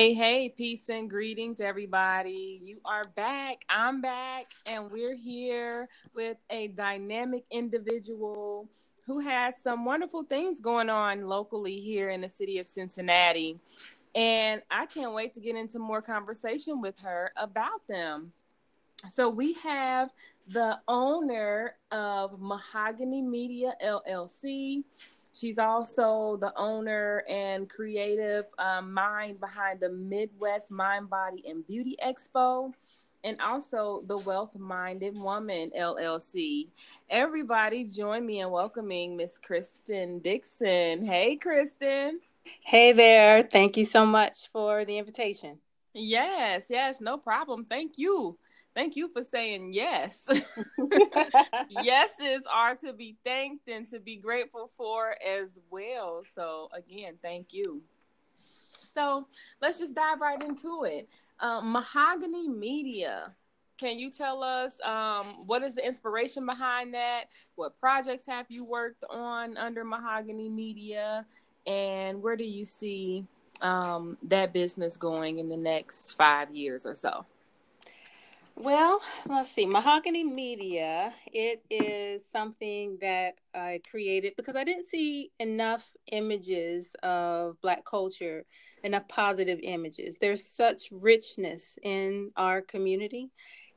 Hey, hey, peace and greetings, everybody. You are back. I'm back, and we're here with a dynamic individual who has some wonderful things going on locally here in the city of Cincinnati. And I can't wait to get into more conversation with her about them. So, we have the owner of Mahogany Media LLC. She's also the owner and creative um, mind behind the Midwest Mind, Body, and Beauty Expo, and also the Wealth Minded Woman LLC. Everybody, join me in welcoming Miss Kristen Dixon. Hey, Kristen. Hey there. Thank you so much for the invitation. Yes, yes, no problem. Thank you thank you for saying yes. Yeses are to be thanked and to be grateful for as well. So, again, thank you. So, let's just dive right into it. Um, Mahogany Media. Can you tell us um, what is the inspiration behind that? What projects have you worked on under Mahogany Media? And where do you see um, that business going in the next five years or so? Well, let's see. Mahogany Media, it is something that I created because I didn't see enough images of Black culture, enough positive images. There's such richness in our community,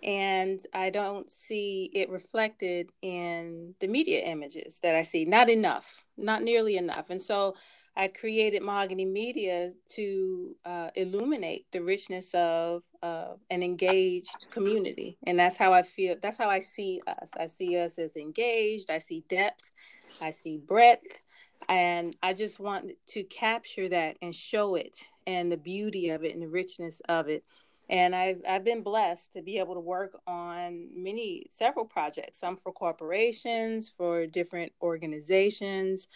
and I don't see it reflected in the media images that I see. Not enough, not nearly enough. And so I created Mahogany Media to uh, illuminate the richness of uh, an engaged community. And that's how I feel, that's how I see us. I see us as engaged, I see depth, I see breadth. And I just want to capture that and show it and the beauty of it and the richness of it. And I've, I've been blessed to be able to work on many, several projects, some for corporations, for different organizations,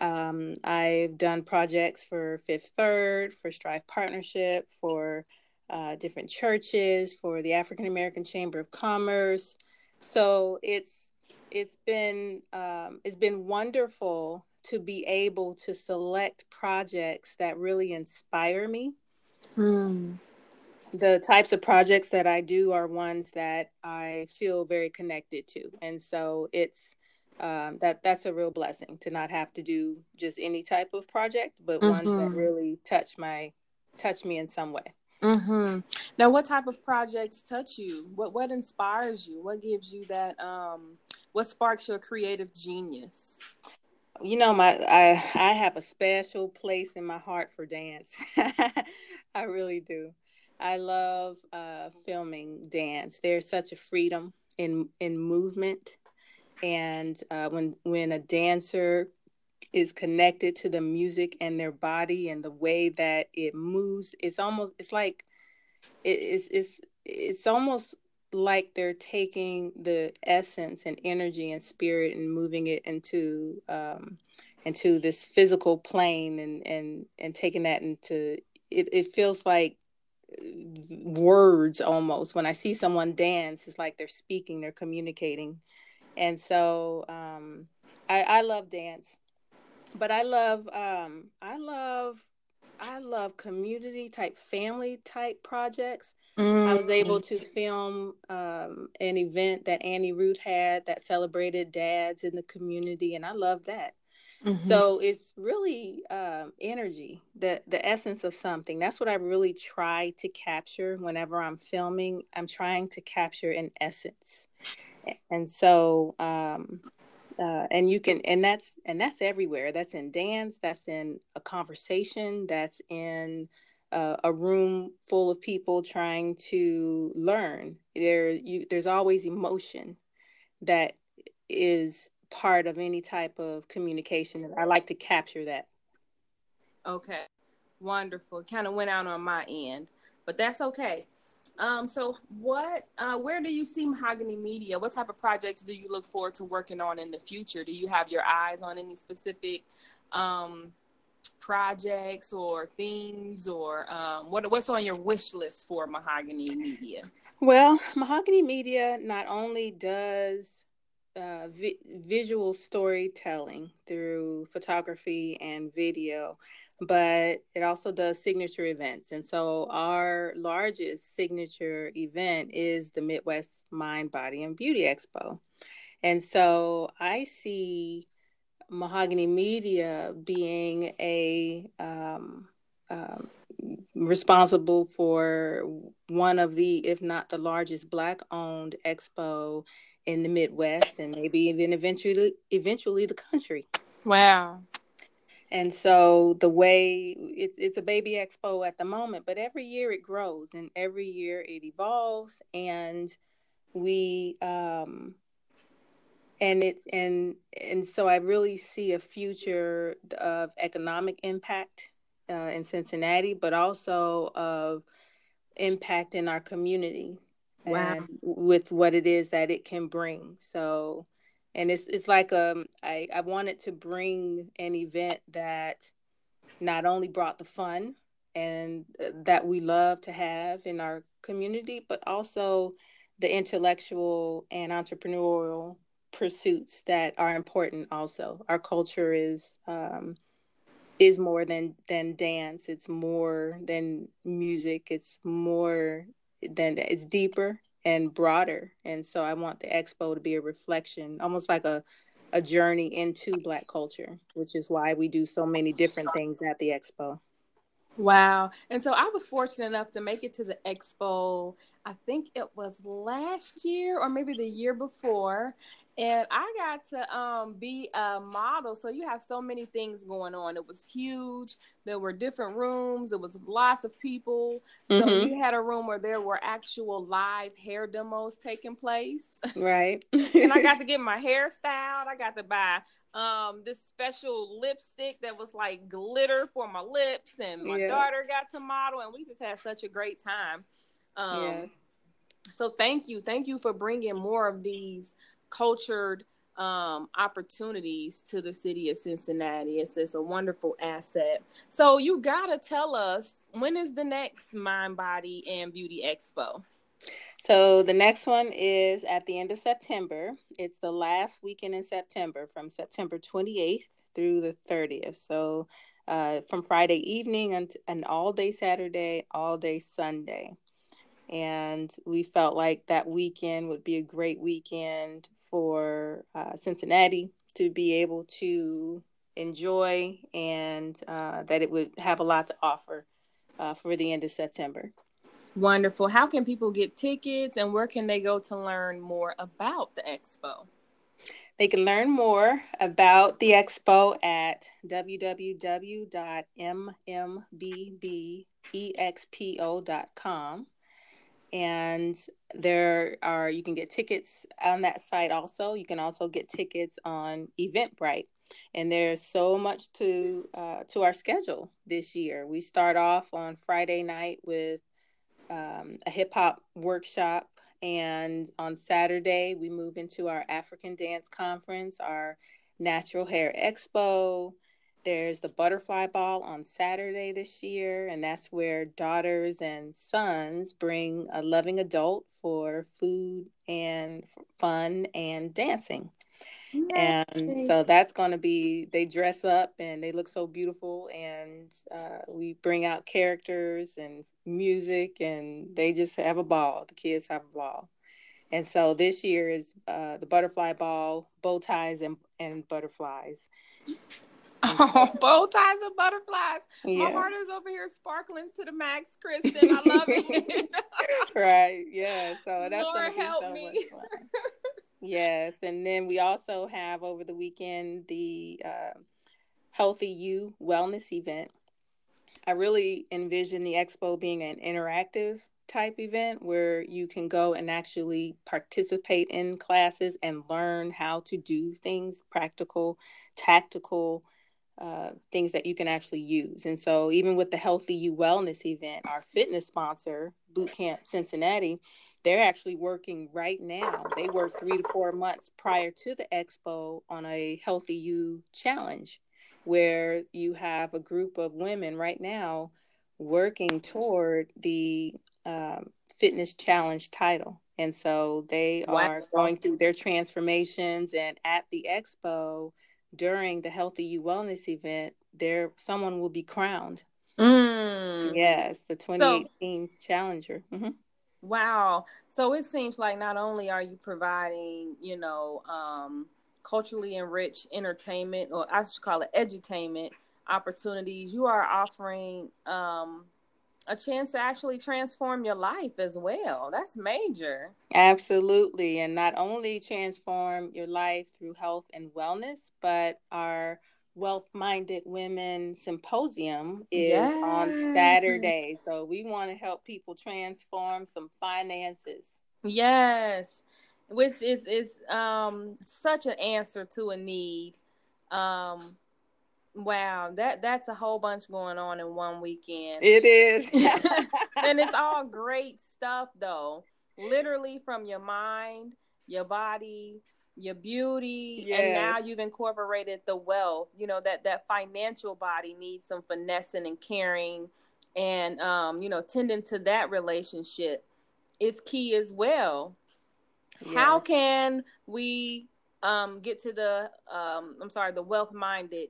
um, I've done projects for Fifth Third, for Strive Partnership, for uh, different churches, for the African American Chamber of Commerce. So it's it's been um, it's been wonderful to be able to select projects that really inspire me. Mm. The types of projects that I do are ones that I feel very connected to, and so it's um, that that's a real blessing to not have to do just any type of project, but mm-hmm. ones that mm-hmm. really touch my touch me in some way. Mm-hmm. Now, what type of projects touch you? What what inspires you? What gives you that? Um, what sparks your creative genius? You know, my I I have a special place in my heart for dance. I really do. I love uh, filming dance. There's such a freedom in in movement and uh, when when a dancer is connected to the music and their body and the way that it moves it's almost it's like it's it's it's almost like they're taking the essence and energy and spirit and moving it into um, into this physical plane and and and taking that into it, it feels like words almost. When i see someone dance it's like they're speaking they're communicating and so um, I, I love dance, but I love um, I love I love community type, family type projects. Mm. I was able mm. to film um, an event that Annie Ruth had that celebrated dads in the community, and I love that. Mm-hmm. So it's really um, energy, the the essence of something. That's what I really try to capture whenever I'm filming. I'm trying to capture an essence, and so um, uh, and you can and that's and that's everywhere. That's in dance. That's in a conversation. That's in uh, a room full of people trying to learn. There, you, there's always emotion that is part of any type of communication. And I like to capture that. Okay. Wonderful. Kind of went out on my end, but that's okay. Um, so what uh, where do you see Mahogany Media? What type of projects do you look forward to working on in the future? Do you have your eyes on any specific um, projects or themes or um, what, what's on your wish list for Mahogany Media? Well, Mahogany Media not only does uh, vi- visual storytelling through photography and video, but it also does signature events. And so our largest signature event is the Midwest Mind, Body, and Beauty Expo. And so I see Mahogany Media being a um, um, responsible for one of the, if not the largest, Black owned expo in the Midwest and maybe even eventually eventually the country. Wow. And so the way it's it's a baby expo at the moment, but every year it grows and every year it evolves and we um and it and and so I really see a future of economic impact uh, in Cincinnati, but also of impact in our community wow. and with what it is that it can bring. So, and it's it's like um I I wanted to bring an event that not only brought the fun and uh, that we love to have in our community, but also the intellectual and entrepreneurial pursuits that are important. Also, our culture is um, is more than than dance. It's more than music. It's more than it's deeper and broader. And so I want the expo to be a reflection, almost like a a journey into black culture, which is why we do so many different things at the expo. Wow. And so I was fortunate enough to make it to the expo. I think it was last year or maybe the year before and I got to um, be a model. So you have so many things going on. It was huge. There were different rooms. It was lots of people. Mm-hmm. So you had a room where there were actual live hair demos taking place. Right. and I got to get my hair styled. I got to buy um, this special lipstick that was like glitter for my lips, and my yeah. daughter got to model, and we just had such a great time. Um, yeah. So thank you, thank you for bringing more of these cultured um, opportunities to the city of Cincinnati. It's, it's a wonderful asset. So you gotta tell us when is the next Mind, Body, and Beauty Expo? So the next one is at the end of September. It's the last weekend in September, from September 28th through the 30th. So uh, from Friday evening and an all day Saturday, all day Sunday. And we felt like that weekend would be a great weekend for uh, Cincinnati to be able to enjoy and uh, that it would have a lot to offer uh, for the end of September. Wonderful. How can people get tickets and where can they go to learn more about the expo? They can learn more about the expo at www.mmbbexpo.com and there are you can get tickets on that site also. You can also get tickets on eventbrite. And there's so much to uh, to our schedule this year. We start off on friday night with um, a hip-hop workshop. And on saturday we move into our african dance conference our natural hair expo there's the butterfly ball on Saturday this year, and that's where daughters and sons bring a loving adult for food and fun and dancing. Nice. And so that's going to be, they dress up and they look so beautiful, and uh, we bring out characters and music, and they just have a ball. The kids have a ball. And so this year is uh, the butterfly ball, bow ties, and, and butterflies. Oh, bow ties and butterflies. Yeah. My heart is over here sparkling to the max, Kristen. I love it. right. Yeah. So that's Lord help so me. yes. And then we also have over the weekend the uh, Healthy You Wellness event. I really envision the expo being an interactive type event where you can go and actually participate in classes and learn how to do things practical, tactical uh, things that you can actually use. And so, even with the Healthy You Wellness event, our fitness sponsor, Bootcamp Cincinnati, they're actually working right now. They work three to four months prior to the expo on a Healthy You challenge, where you have a group of women right now working toward the um, fitness challenge title. And so they wow. are going through their transformations. And at the expo, during the Healthy You Wellness event, there someone will be crowned. Mm. Yes, the 2018 so, Challenger. Mm-hmm. Wow. So it seems like not only are you providing, you know, um, culturally enriched entertainment, or I should call it edutainment opportunities, you are offering um, a chance to actually transform your life as well. That's major. Absolutely. And not only transform your life through health and wellness, but our Wealth Minded Women Symposium is yes. on Saturday. So we want to help people transform some finances. Yes. Which is is um such an answer to a need. Um Wow, that that's a whole bunch going on in one weekend. It is. and it's all great stuff though. Literally from your mind, your body, your beauty, yes. and now you've incorporated the wealth. You know that that financial body needs some finessing and caring and um, you know, tending to that relationship is key as well. Yes. How can we um get to the um I'm sorry, the wealth minded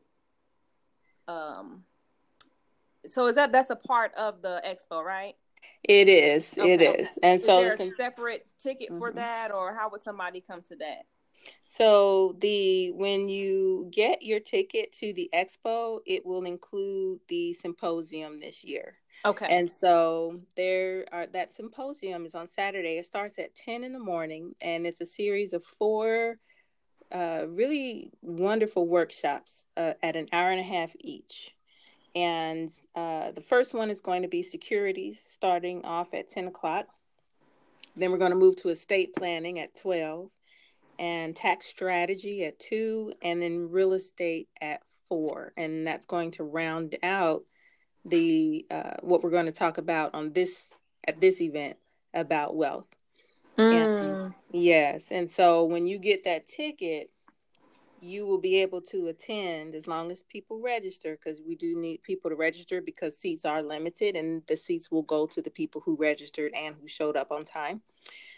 um so is that that's a part of the expo right? It is okay, it is. okay. and is so there a separate ticket mm-hmm. for that or how would somebody come to that? So the when you get your ticket to the expo it will include the symposium this year. Okay. And so there are that symposium is on saturday. It starts at 10 in the morning and it's a series of four uh, really wonderful workshops uh, at an hour and a half each. And uh, the first one is going to be securities starting off at 10 o'clock. Then we're going to move to estate planning at 12 and tax strategy at 2 and then real estate at 4. And that's going to round out the uh, what we're going to talk about on this at this event about wealth. Mm. Yes. And so when you get that ticket, you will be able to attend as long as people register because we do need people to register because seats are limited and the seats will go to the people who registered and who showed up on time.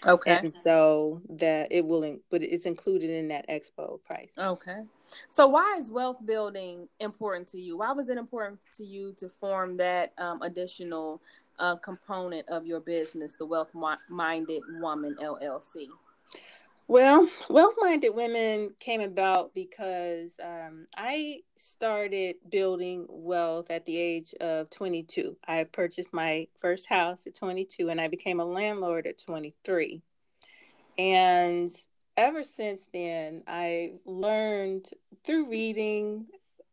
Okay. And so that it will, but it's included in that expo price. Okay. So why is wealth building important to you? Why was it important to you to form that um, additional uh, component of your business, the Wealth Minded Woman LLC? Well, Wealth Minded Women came about because um, I started building wealth at the age of 22. I purchased my first house at 22 and I became a landlord at 23. And ever since then, I learned through reading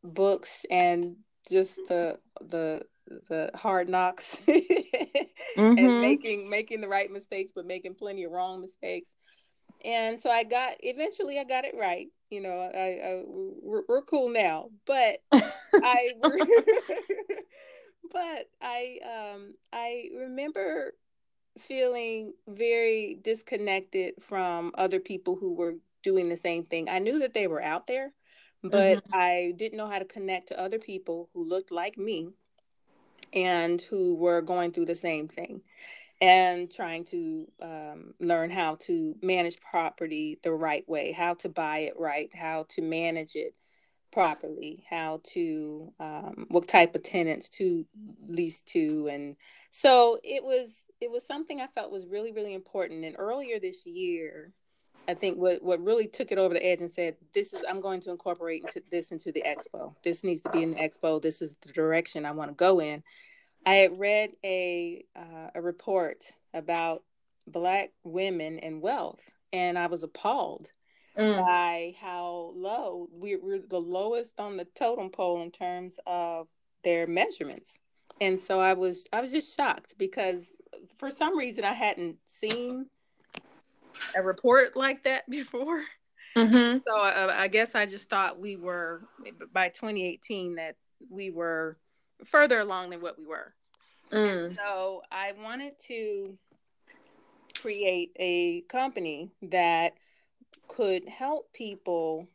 books and just the the the hard knocks mm-hmm. and making making the right mistakes but making plenty of wrong mistakes and so i got eventually i got it right you know i, I we're, we're, cool now but i but i um i remember feeling very disconnected from other people who were doing the same thing i knew that they were out there but mm-hmm. i didn't know how to connect to other people who looked like me and who were going through the same thing and trying to um, learn how to manage property the right way, how to buy it right, how to manage it properly, how to um, what type of tenants to lease to, and so it was it was something I felt was really really important. And earlier this year, I think what what really took it over the edge and said, "This is I'm going to incorporate into, this into the expo. This needs to be in the expo. This is the direction I want to go in." I had read a uh, a report about Black women and wealth, and I was appalled mm. by how low we, we're the lowest on the totem pole in terms of their measurements. And so I was I was just shocked because for some reason I hadn't seen a report like that before. Mm-hmm. So uh, I guess I just thought we were by 2018 that we were further along than what we were. Mm. so I wanted to create a company that could help people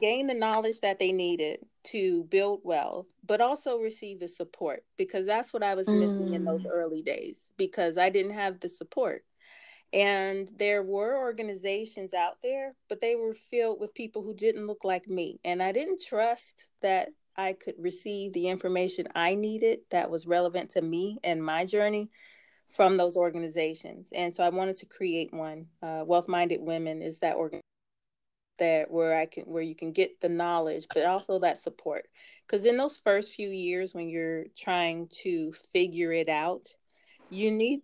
gain the knowledge that they needed to build wealth, but also receive the support because that's what I was missing in those mm. early days because I didn't have the support. And there were organizations out there, but they were filled with people who didn't look like me. And I didn't trust that I could receive the information I needed that was relevant to me and my journey from those organizations. And so I wanted to create one. Uh, Wealth Minded Women is that organization that where I can where you can get the knowledge, but also that support. Because in those first few years when you're trying to figure it out, you need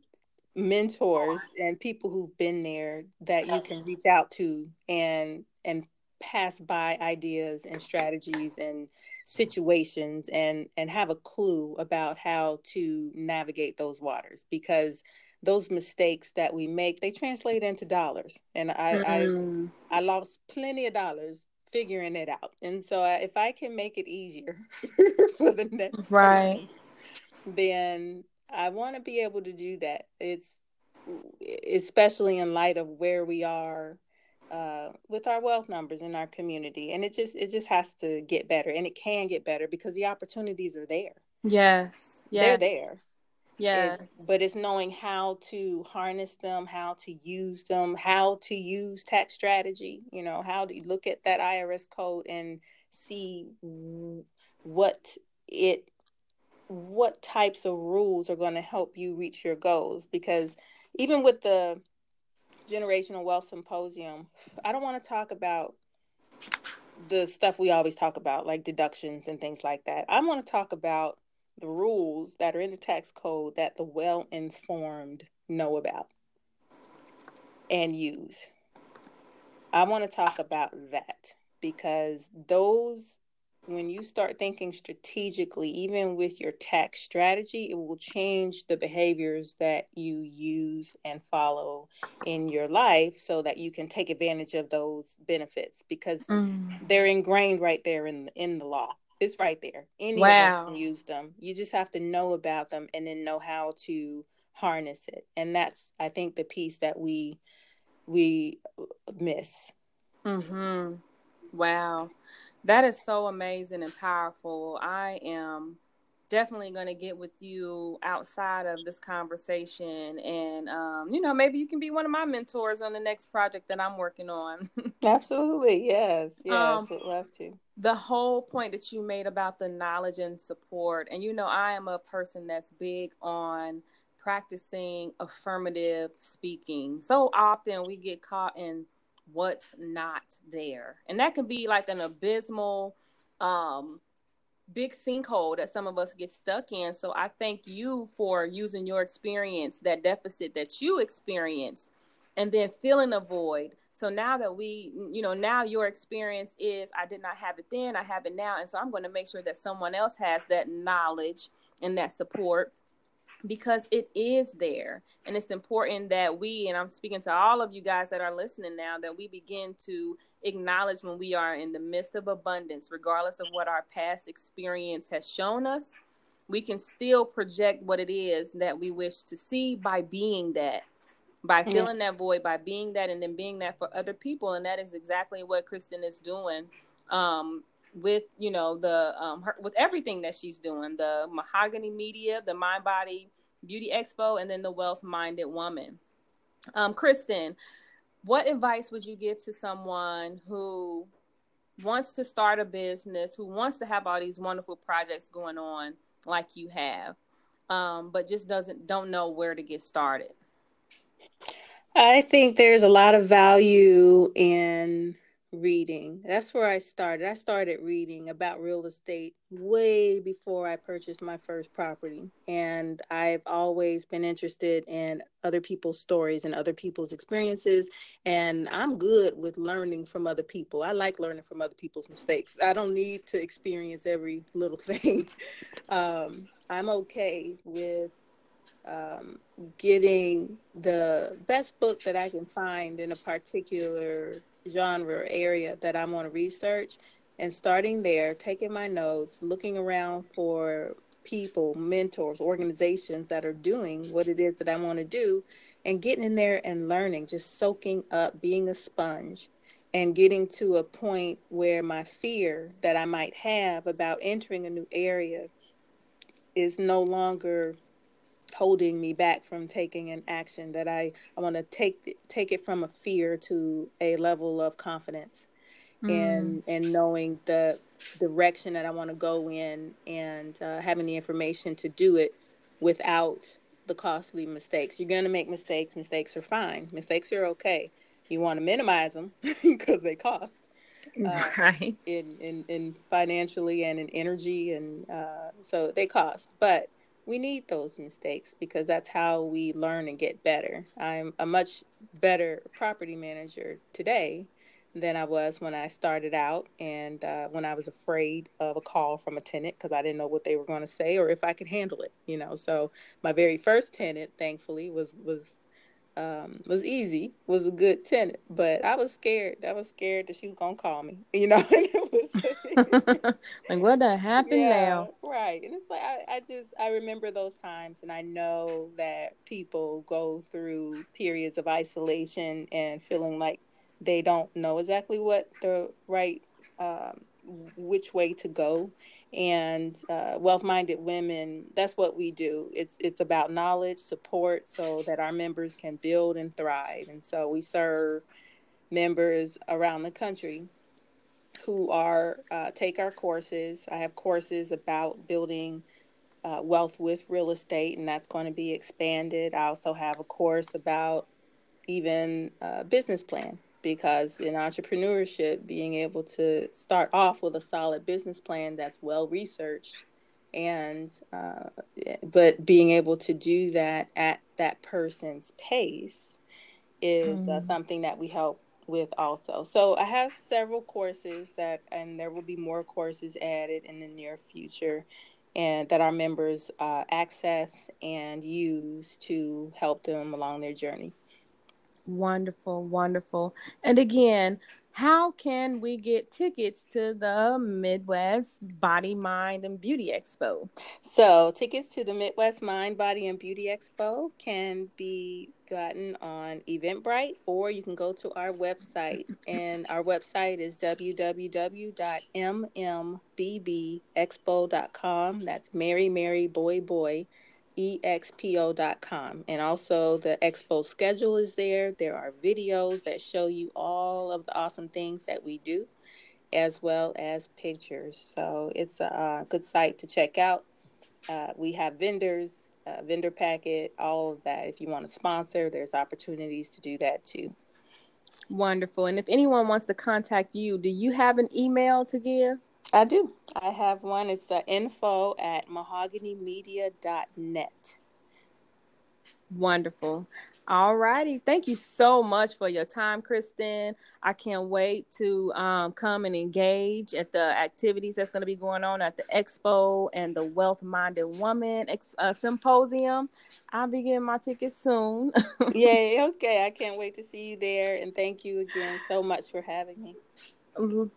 mentors and people who've been there that you can reach out to and and pass by ideas and strategies and situations and and have a clue about how to navigate those waters because those mistakes that we make they translate into dollars. And i mm. i i lost plenty of dollars figuring it out. And so I, if i can make it easier for the next right. person, then i want to be able to do that. It's especially in light of where we are uh, with our wealth numbers in our community and it just it just has to get better and it can get better because the opportunities are there yes, yes. they're there Yes. It's, but it's knowing how to harness them, how to use them, how to use tax strategy, you know, how to look at that IRS code and see what it what types of rules are going to help you reach your goals because even with the generational wealth symposium, I don't want to talk about the stuff we always talk about like deductions and things like that. I want to talk about the rules that are in the tax code that the well informed know about and use. I want to talk about that because those, when you start thinking strategically, even with your tax strategy, it will change the behaviors that you use and follow in your life so that you can take advantage of those benefits because mm. they're ingrained right there in in the law. It's right there. Any wow. can use them. You just have to know about them and then know how to harness it. And that's I think the piece that we we miss. Mhm. Wow. That is so amazing and powerful. I am definitely going to get with you outside of this conversation and um, you know maybe you can be one of my mentors on the next project that i'm working on. Absolutely. Yes. Yes. Um, would love to. the whole point that you made about the knowledge and support and you know i am a person that's big on practicing affirmative speaking. So often we get caught in what's not there and that can be like an abysmal um big sinkhole that some of us get stuck in. So I thank you for using your experience, that deficit that you experienced, and then filling a void. So now that we, you know, now your experience is I did not have it then, I have it now. And so I'm going to make sure that someone else has that knowledge and that support because it is there. And it's important that we and i'm speaking to all of you guys that are listening now that we begin to acknowledge when we are in the midst of abundance regardless of what our past experience has shown us. We can still project what it is that we wish to see by being that by filling that void by being that and then being that for other people. And that is exactly what kristen is doing um, with you know the um her, with everything that she's doing the mahogany media the mind body beauty expo and then the wealth minded woman. Um kristen what advice would you give to someone who wants to start a business who wants to have all these wonderful projects going on like you have um, but just doesn't don't know where to get started? I think there's a lot of value in reading. That's where I started. I started reading about real estate way before I purchased my first property. And I've always been interested in other people's stories and other people's experiences. And I'm good with learning from other people. I like learning from other people's mistakes. I don't need to experience every little thing. Um, I'm okay with um, getting the best book that I can find in a particular genre area that I want to research and starting there, taking my notes, looking around for people, mentors, organizations that are doing what it is that I want to do, and getting in there and learning, just soaking up, being a sponge, and getting to a point where my fear that I might have about entering a new area is no longer holding me back from taking an action that I, I want to take take it from a fear to a level of confidence mm. and and knowing the direction that I want to go in and uh, having the information to do it without the costly mistakes. You're going to make mistakes. Mistakes are fine. Mistakes are okay. You want to minimize them because they cost. Uh, right. In, in, in financially and in energy. And uh, so they cost. But we need those mistakes because that's how we learn and get better. I'm a much better property manager today than I was when I started out and uh, when I was afraid of a call from a tenant because I didn't know what they were going to say or if I could handle it, you know. So my very first tenant, thankfully, was was um, was easy, was a good tenant, but I was scared. I was scared that she was gonna call me, you know. was, like what the happened yeah, now? Right, and it's like I, I just I remember those times, and I know that people go through periods of isolation and feeling like they don't know exactly what the right um, which way to go and uh, wealth-minded women that's what we do. It's it's about knowledge support so that our members can build and thrive. And so we serve members around the country who are uh, take our courses. I have courses about building uh, wealth with real estate and that's going to be expanded. I also have a course about even a business plan because in entrepreneurship, being able to start off with a solid business plan that's well researched and uh, but being able to do that at that person's pace is mm. uh, something that we help with also. So I have several courses that, and there will be more courses added in the near future, and that our members uh, access and use to help them along their journey. Wonderful, wonderful. And again, how can we get tickets to the Midwest Body, Mind, and Beauty Expo? So, tickets to the Midwest Mind, Body, and Beauty Expo can be gotten on Eventbrite or you can go to our website. And our website is www.mmbbexpo.com. That's Mary, Mary, Boy, Boy expo.com. And also, the expo schedule is there. There are videos that show you all of the awesome things that we do, as well as pictures. So, it's a, a good site to check out. Uh, we have vendors, uh, vendor packet, all of that. If you want to sponsor, there's opportunities to do that too. Wonderful. And if anyone wants to contact you, do you have an email to give? I do. I have one. It's uh, info at mahoganymedia.net. Wonderful. All righty. Thank you so much for your time, Kristen. I can't wait to um, come and engage at the activities that's going to be going on at the expo and the Wealth Minded Woman ex- uh, Symposium. I'll be getting my tickets soon. Yay. Okay. I can't wait to see you there. And thank you again so much for having me.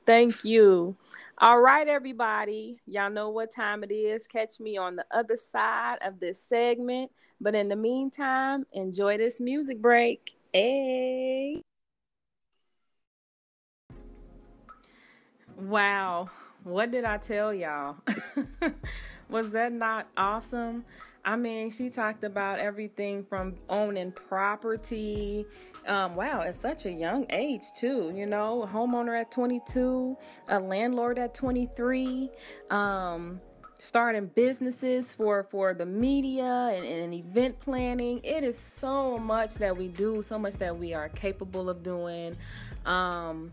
Thank you. All right, everybody. Y'all know what time it is. Catch me on the other side of this segment. But in the meantime, enjoy this music break. Hey. Wow. What did I tell y'all? Was that not awesome? I mean, she talked about everything from owning property. Um, wow, at such a young age, too. You know, homeowner at 22, a landlord at 23. Um, starting businesses for for the media and, and event planning it is so much that we do so much that we are capable of doing um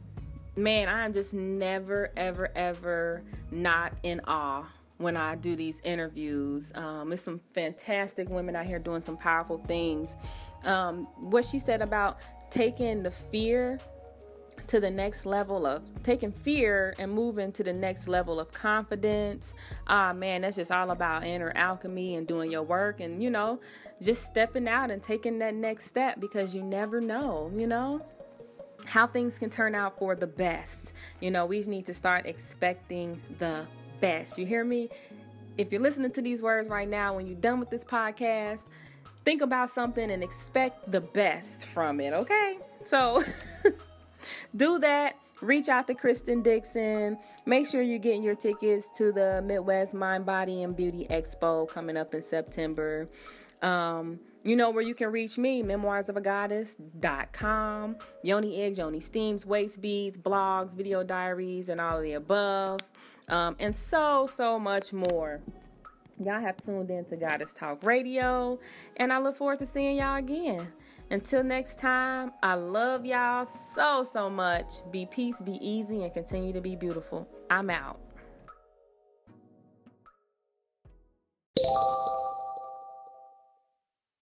man i'm just never ever ever not in awe when I do these interviews. Um, some fantastic women out here doing some powerful things. Um, what she said about taking the fear to the next level of taking fear and moving to the next level of confidence. Ah, man, that's just all about inner alchemy and doing your work and, you know, just stepping out and taking that next step because you never know, you know? How things can turn out for the best. You know, we need to start expecting the best. You hear me? If you're listening to these words right now, when you're done with this podcast, think about something and expect the best from it, okay? So do that. Reach out to Kristen Dixon. Make sure you're getting your tickets to the Midwest Mind, Body, and Beauty Expo coming up in September. Um, you know where you can reach me, memoirsofagoddess.com, Yoni Eggs, Yoni Steams, Waist Beads, blogs, video diaries, and all of the above, um, and so, so much more. Y'all have tuned in to Goddess Talk Radio, and I look forward to seeing y'all again. Until next time, I love y'all so, so much. Be peace, be easy, and continue to be beautiful. I'm out.